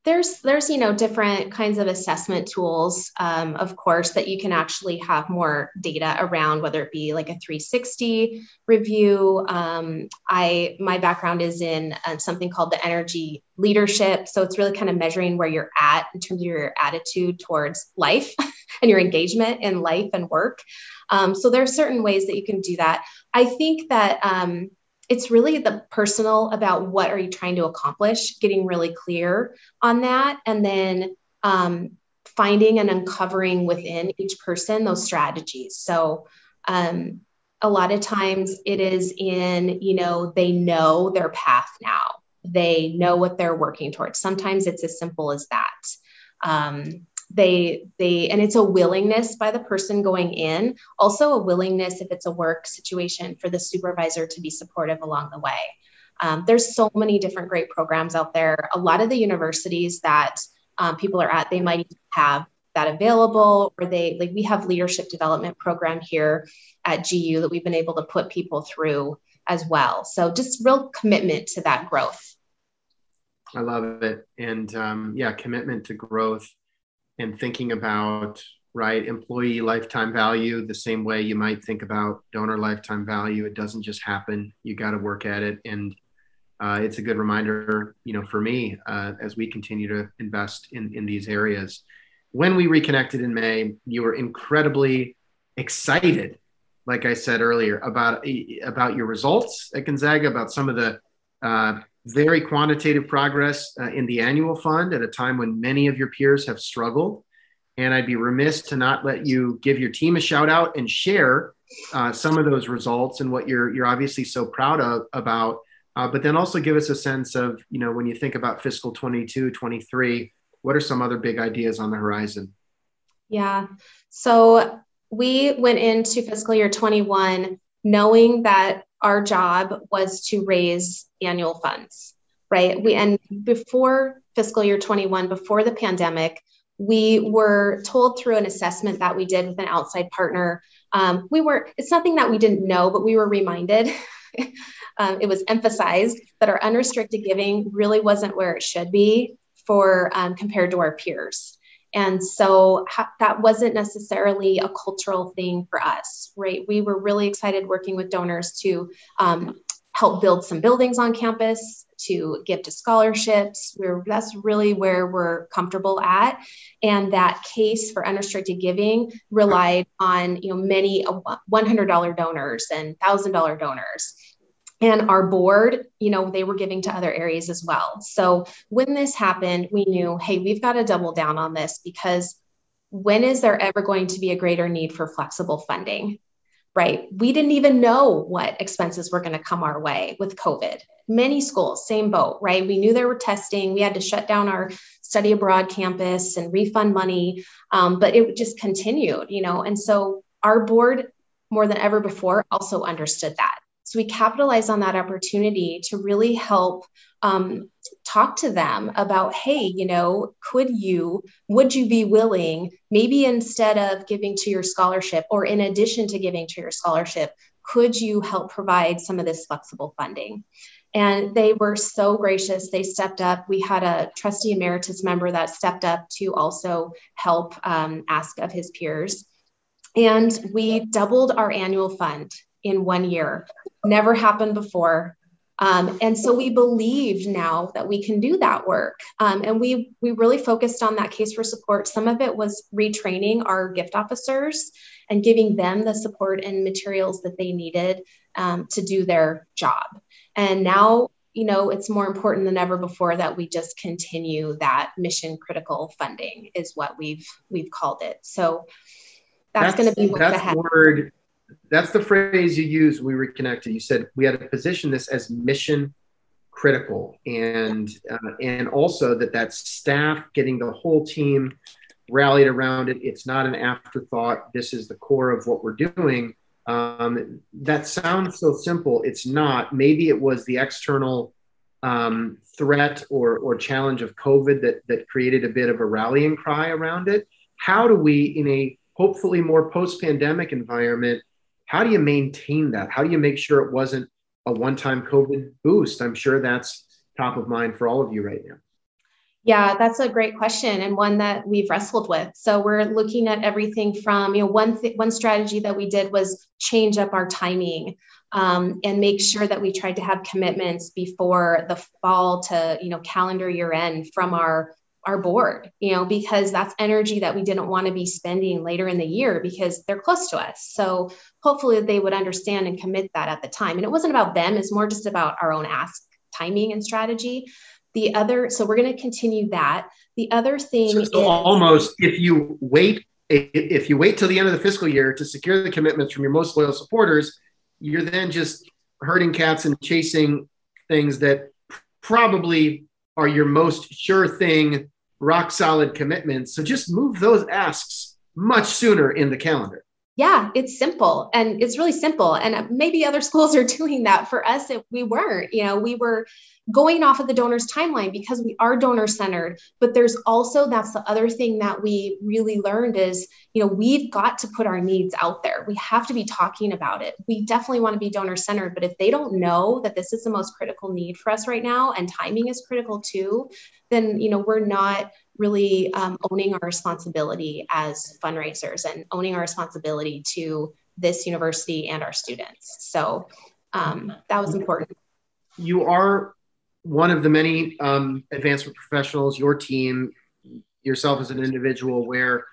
there's there's you know different kinds of assessment tools um, of course that you can actually have more data around whether it be like a 360 review. Um, i my background is in uh, something called the energy leadership. So it's really kind of measuring where you're at in terms of your attitude towards life [LAUGHS] and your engagement in life and work. Um, so there are certain ways that you can do that. I think that um, it's really the personal about what are you trying to accomplish getting really clear on that and then um, finding and uncovering within each person those strategies. So um, a lot of times it is in you know they know their path now. They know what they're working towards. Sometimes it's as simple as that. Um, they they and it's a willingness by the person going in also a willingness if it's a work situation for the supervisor to be supportive along the way. Um, there's so many different great programs out there. A lot of the universities that um, people are at they might have that available or they like we have leadership development program here at gu that we've been able to put people through as well. So just real commitment to that growth. I love it. And um, yeah commitment to growth and thinking about right employee lifetime value the same way you might think about donor lifetime value. It doesn't just happen. You got to work at it. And uh, it's a good reminder you know for me uh, as we continue to invest in in these areas. When we reconnected in may you were incredibly excited like i said earlier about about your results at gonzaga about some of the uh, very quantitative progress uh, in the annual fund at a time when many of your peers have struggled. And I'd be remiss to not let you give your team a shout out and share uh, some of those results and what you're you're obviously so proud of about. Uh, but then also give us a sense of you know when you think about fiscal 22, 23, what are some other big ideas on the horizon? Yeah. So we went into fiscal year 21 knowing that our job was to raise annual funds, right? We and before fiscal year 21, before the pandemic, we were told through an assessment that we did with an outside partner. Um, we were, it's nothing that we didn't know, but we were reminded. [LAUGHS] um, it was emphasized that our unrestricted giving really wasn't where it should be for um, compared to our peers. And so ha- that wasn't necessarily a cultural thing for us, right? We were really excited working with donors to um, help build some buildings on campus, to give to scholarships. We're, that's really where we're comfortable at. And that case for unrestricted giving relied on you know many $100 donors and $1,000 donors and our board you know they were giving to other areas as well. So when this happened we knew hey we've got to double down on this because when is there ever going to be a greater need for flexible funding right? We didn't even know what expenses were going to come our way with covid. Many schools same boat right? We knew there were testing. We had to shut down our study abroad campus and refund money um, but it just continued you know? And so our board more than ever before also understood that so we capitalize on that opportunity to really help um, talk to them about, hey, you know, could you, would you be willing, maybe instead of giving to your scholarship or in addition to giving to your scholarship, could you help provide some of this flexible funding? And they were so gracious. They stepped up. We had a trustee emeritus member that stepped up to also help um, ask of his peers. And we doubled our annual fund in one year. Never happened before. Um, and so we believed now that we can do that work. Um, and we we really focused on that case for support. Some of it was retraining our gift officers and giving them the support and materials that they needed um, to do their job. And now, you know, it's more important than ever before that we just continue that mission critical funding is what we've we've called it. So that's, that's going to be what's ahead. Word that's the phrase you used when we reconnected. You said we had to position this as mission critical, and uh, and also that that staff getting the whole team rallied around it. It's not an afterthought. This is the core of what we're doing. Um, that sounds so simple. It's not. Maybe it was the external um, threat or or challenge of COVID that that created a bit of a rallying cry around it. How do we, in a hopefully more post-pandemic environment, how do you maintain that? How do you make sure it wasn't a one time COVID boost? I'm sure that's top of mind for all of you right now. Yeah, that's a great question and one that we've wrestled with. So we're looking at everything from, you know, one th- one strategy that we did was change up our timing um, and make sure that we tried to have commitments before the fall to, you know, calendar year end from our our board, you know, because that's energy that we didn't want to be spending later in the year because they're close to us. So hopefully they would understand and commit that at the time. And it wasn't about them, it's more just about our own ask timing and strategy. The other, so we're going to continue that. The other thing so, so is, almost if you wait, if you wait till the end of the fiscal year to secure the commitments from your most loyal supporters, you're then just herding cats and chasing things that probably are your most sure thing rock solid commitments. So just move those asks much sooner in the calendar. Yeah, it's simple and it's really simple. And uh, maybe other [LAUGHS] schools are doing that. For us, it, we weren't. You know, we were going off of the donor's timeline because we are donor centered. But there's also that's the other thing that we really learned is, you know, we've got to put our needs out there. We have to be talking about it. We definitely want to be donor centered, but if they don't know that this is the most critical need for us right now and timing is critical too, then you know we're not really um, owning our responsibility as fundraisers and owning our responsibility to this university and our students. So um, that was important. You are one of the many um, advancement professionals, your team, yourself as an individual, where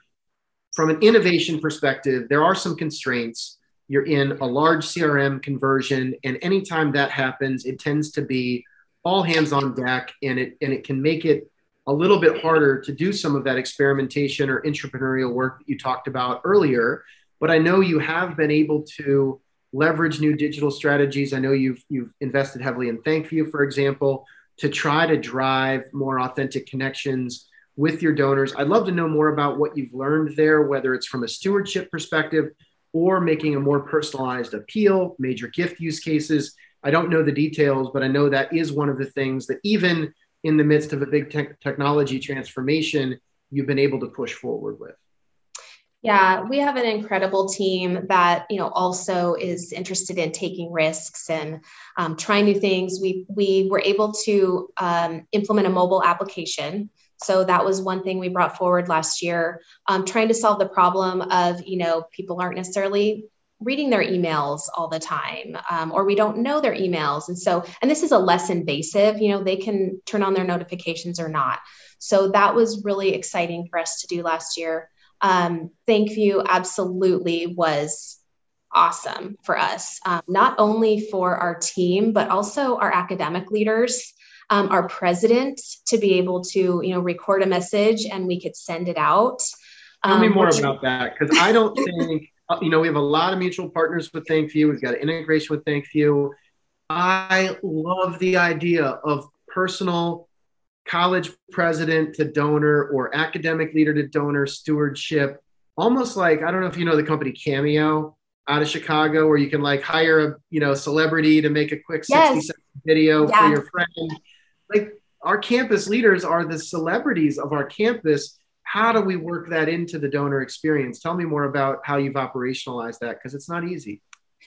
from an innovation perspective, there are some constraints. You're in a large CRM conversion, and anytime that happens, it tends to be all hands on deck, and it and it can make it a little bit harder to do some of that experimentation or entrepreneurial work that you talked about earlier. But I know you have been able to leverage new digital strategies. I know you've you've invested heavily in ThankView, for example, to try to drive more authentic connections with your donors. I'd love to know more about what you've learned there, whether it's from a stewardship perspective or making a more personalized appeal, major gift use cases. I don't know the details, but I know that is one of the things that even in the midst of a big te- technology transformation you've been able to push forward with? Yeah, we have an incredible team that you know also is interested in taking risks and um, trying new things. We we were able to um, implement a mobile application, so that was one thing we brought forward last year. Um, trying to solve the problem of you know people aren't necessarily reading their emails all the time um, or we don't know their emails. And so and this is a less invasive you know they can turn on their notifications or not. So that was really exciting for us to do last year. Um, you, absolutely was awesome for us um, not only for our team but also our academic leaders um, our president to be able to you know record a message and we could send it out. Tell me um, more about that because i don't [LAUGHS] think Uh, you know, we have a lot of mutual partners with ThankView. We've got an integration with ThankView. I love the idea of personal college president to donor or academic leader to donor stewardship. Almost like, I don't know if you know the company Cameo out of Chicago, where you can like hire a, you know, celebrity to make a quick 60 yes. second video yeah. for your friend. Like our campus leaders are the celebrities of our campus how do we work that into the donor experience? Tell me more about how you've operationalized that because it's not easy.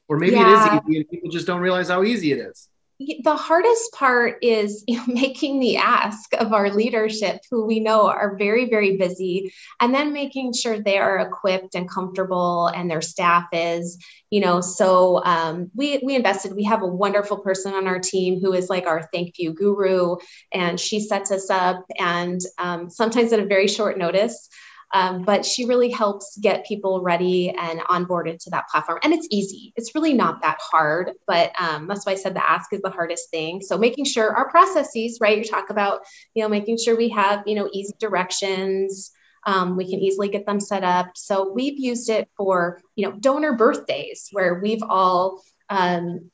Or maybe yeah. it is easy and people just don't realize how easy it is the hardest part is [LAUGHS] making the ask of our leadership who we know are very very busy and then making sure they are equipped and comfortable and their staff is you know so um, we we invested we have a wonderful person on our team who is like our ThankView guru and she sets us up and um, sometimes at a very short notice um, but she really helps get people ready and onboarded to that platform. And it's easy. It's really not that hard, but um, that's why I said the ask is the hardest thing. So making sure our processes, right? You talk about, you know, making sure we have, you know, easy directions. Um, we can easily get them set up. So we've used it for, you know, donor birthdays where we've all um,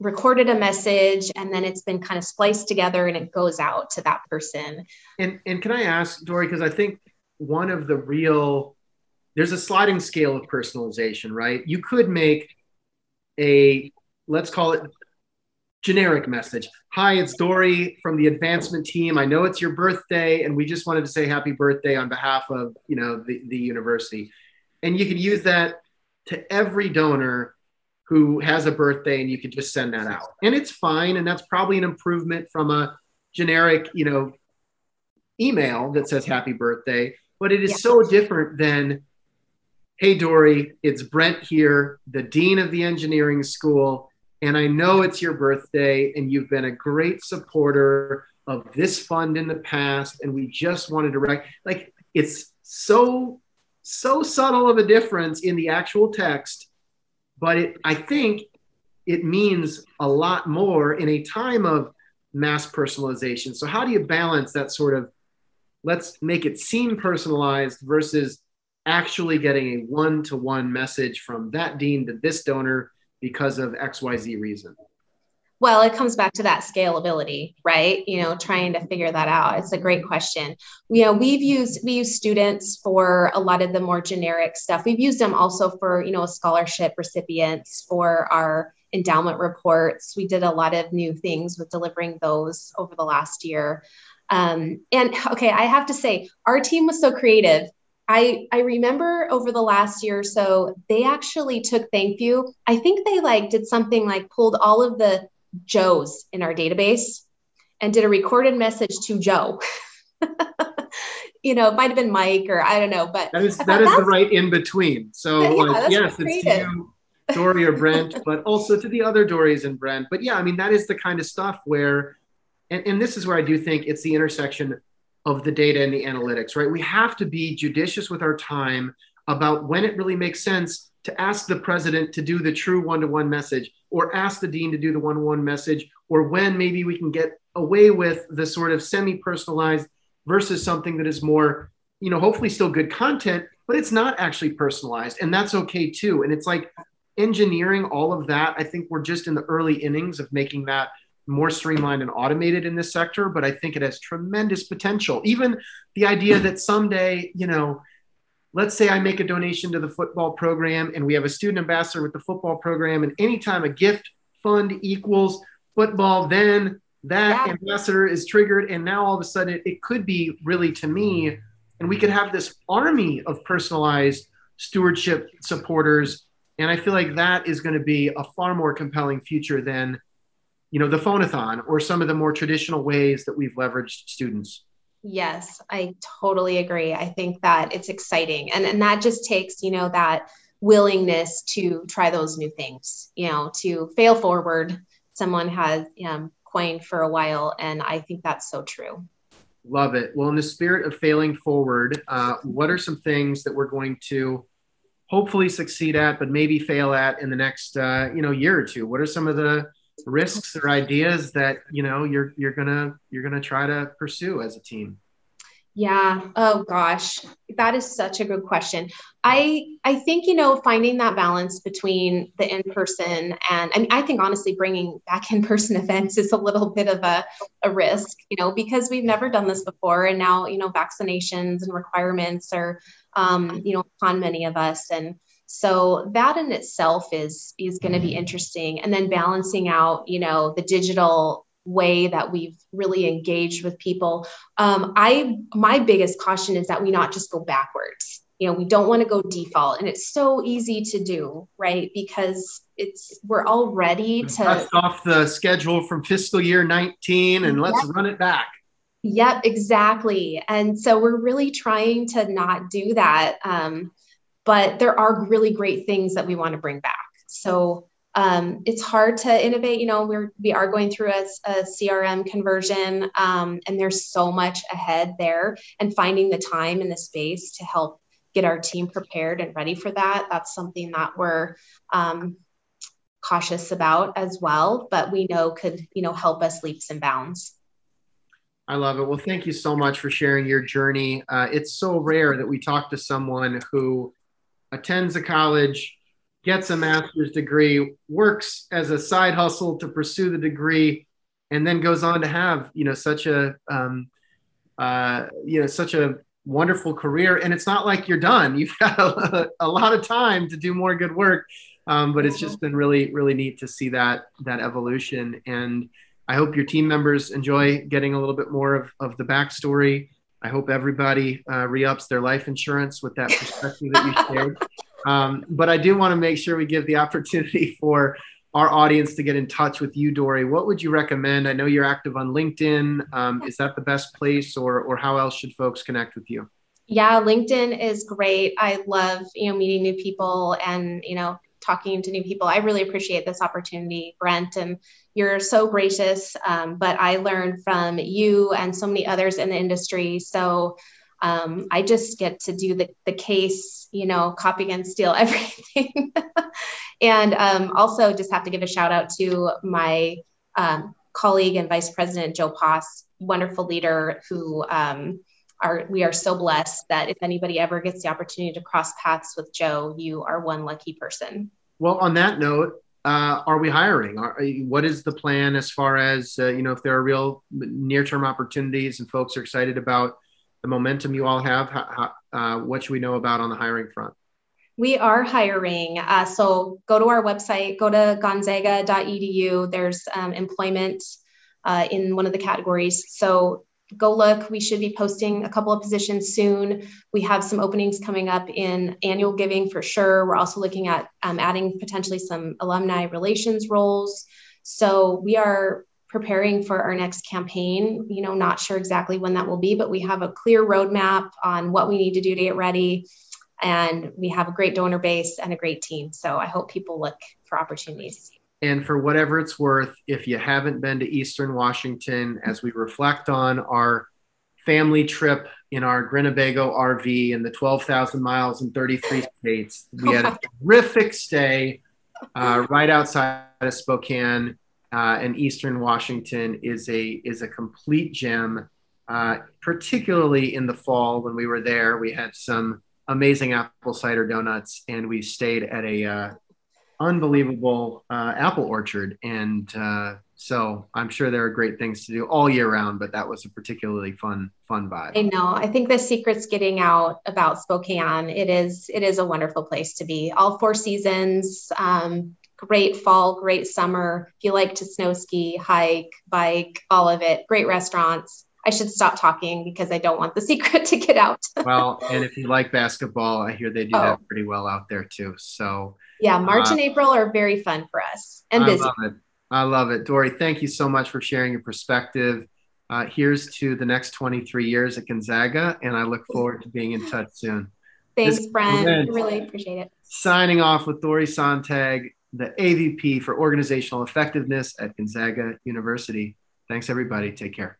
recorded a message and then it's been kind of spliced together and it goes out to that person. And and can I ask Dory because I think one of the real there's a sliding scale of personalization, right? You could make a let's call it generic message. Hi, it's Dory from the advancement team. I know it's your birthday, and we just wanted to say happy birthday on behalf of you know the, the university. And you could use that to every donor who has a birthday, and you could just send that out. And it's fine, and that's probably an improvement from a generic, you know, email that says happy birthday but it is yeah. so different than hey dory it's brent here the dean of the engineering school and i know it's your birthday and you've been a great supporter of this fund in the past and we just wanted to write like it's so so subtle of a difference in the actual text but it i think it means a lot more in a time of mass personalization so how do you balance that sort of let's make it seem personalized versus actually getting a one-to-one message from that dean to this donor because of xyz reason Well, it comes back to that scalability, right? You know, trying to figure that out. It's a great question. You know, we've used we use students for a lot of the more generic stuff. We've used them also for, you know, scholarship recipients for our endowment reports. We did a lot of new things with delivering those over the last year. Um, and okay, I have to say, our team was so creative. I I remember over the last year or so, they actually took ThankView. I think they like did something like pulled all of the Joes in our database and did a recorded message to Joe. [LAUGHS] you know, it might have been Mike or I don't know, but that is that is the right in between. So [LAUGHS] yeah, like, yes, it's to you, Dory or Brent, but also to the other Dories and Brent. But yeah, I mean that is the kind of stuff where, and, and this is where I do think it's the intersection of the data and the analytics, right? We have to be judicious with our time about when it really makes sense to ask the president to do the true one-to-one message or ask the dean to do the one-to-one message or when maybe we can get away with the sort of semi-personalized versus something that is more you know hopefully still good content but it's not actually personalized. And that's okay too. And it's like engineering all of that. I think we're just in the early innings of making that more streamlined and automated in this sector but i think it has tremendous potential even the idea that someday you know let's say I make a donation to the football program and we have a student ambassador with the football program, and anytime a gift fund equals football, then that yeah. ambassador is triggered. And now all of a sudden, it, it could be really to me, and we could have this army of personalized stewardship supporters. And I feel like that is going to be a far more compelling future than, you know, the phonathon or some of the more traditional ways that we've leveraged students. Yes, I totally agree. I think that it's exciting. And, and that just takes, you know, that willingness to try those new things, you know, to fail forward. Someone has um, coined for a while. And I think that's so true. Love it. Well, in the spirit of failing forward, uh, what are some things that we're going to hopefully succeed at, but maybe fail at in the next, uh, you know, year or two? What are some of the risks or ideas that you know you're you're gonna you're gonna try to pursue as a team? Yeah. Oh gosh. That is such a good question. I i think you know finding that balance between the in-person and i mean i think honestly bringing back in-person [LAUGHS] events is a little bit of a, a risk you know because we've never done this before. And now you know vaccinations and requirements are um, you know upon many of us. And so that in itself is is going to be interesting. And then balancing out you know the digital way that we've really engaged with people. Um, i my biggest caution is that we not just go backwards. You know we don't want to go default. And it's so easy to do right? Because it's we're all ready to off the schedule from fiscal year 19 and let's yep. run it back. Yep exactly. And so we're really trying to not do that. Um, but there are really great things that we want to bring back. So um, it's hard to innovate. You know, we're we are going through a, a CRM conversion, um, and there's so much ahead there. And finding the time and the space to help get our team prepared and ready for that. That's something that we're um, cautious about as well, but we know could you know help us leaps and bounds. I love it. Well, thank you so much for sharing your journey. Uh, it's so rare that we talk to someone who attends a college, gets a master's degree, works as a side hustle to pursue the degree, and then goes on to have you know such a um, uh, you know such a wonderful career. And it's not like you're done. [LAUGHS] You've got a, a lot of time to do more good work. Um, but it's just been really really neat to see that that evolution and. I hope your team members enjoy getting a little bit more of, of the backstory I hope everybody uh, re-ups their life insurance with that perspective that you shared. [LAUGHS] Um, but I do want to make sure we give the opportunity [LAUGHS] for our audience to get in touch with you, Dory. What would you recommend? I know you're active on LinkedIn. Um, is that the best place, or or how else should folks connect with you? Yeah, LinkedIn is great. I love you know meeting new people and you know talking to new people. I really appreciate this opportunity, Brent, and you're so gracious. Um, but I learned from you and so many others in the industry. So um, I just get to do the, the case, you know, copy and steal [LAUGHS] everything. and um, also just have to give a shout out to my um, colleague and Vice President Joe Poss, wonderful leader who um, are we are so blessed that if anybody ever gets the opportunity to cross paths with Joe, you are one lucky person. Well, on that note, uh, are we hiring? Are, what is the plan as far as uh, you know if there are real near-term opportunities and folks are excited about the momentum you all have? How, how, uh, what should we know about on the hiring front? We are hiring. Uh, so go to our website, go to gonzaga.edu. There's um, employment uh, in one of the categories. So go look. We should be posting a couple of positions soon. We have some openings coming up in annual giving for sure. We're also looking at um, adding potentially some alumni relations roles. So we are preparing for our next campaign. You know, not sure exactly when that will be, but we have a clear roadmap on what we need to do to get ready. And we have a great donor base and a great team. So I hope people look for opportunities. And for whatever it's worth, if you haven't been to Eastern Washington, as we reflect on our family trip in our Grinnebago RV and the 12,000 miles in 33 states, we had a [LAUGHS] terrific stay uh, right outside of Spokane. Uh, and Eastern Washington is a is a complete gem. Uh, particularly in the fall when we were there, we had some amazing apple cider donuts, and we stayed at a uh, unbelievable uh, apple orchard. And uh, so I'm sure there are great things to do all year round, but that was a particularly fun, fun vibe. I know. I think the secret's getting out about Spokane. It is, it is a wonderful place to be. All four seasons, um, great fall, great summer. If you like to snow ski, hike, bike, all of it, great restaurants. I should stop talking because I don't want the [LAUGHS] secret to get out. well, and if you like basketball, I hear they do oh. that pretty well out there too. So yeah, March uh, and April are very fun for us and busy. I love it. I love it. Dory, thank you so much for sharing your perspective. Uh, here's to the next 23 years at Gonzaga, and I look forward to being in touch soon. Thanks, this Brent. Really appreciate it. Signing off with Dory Sontag, the AVP for Organizational Effectiveness at Gonzaga University. Thanks, everybody. Take care.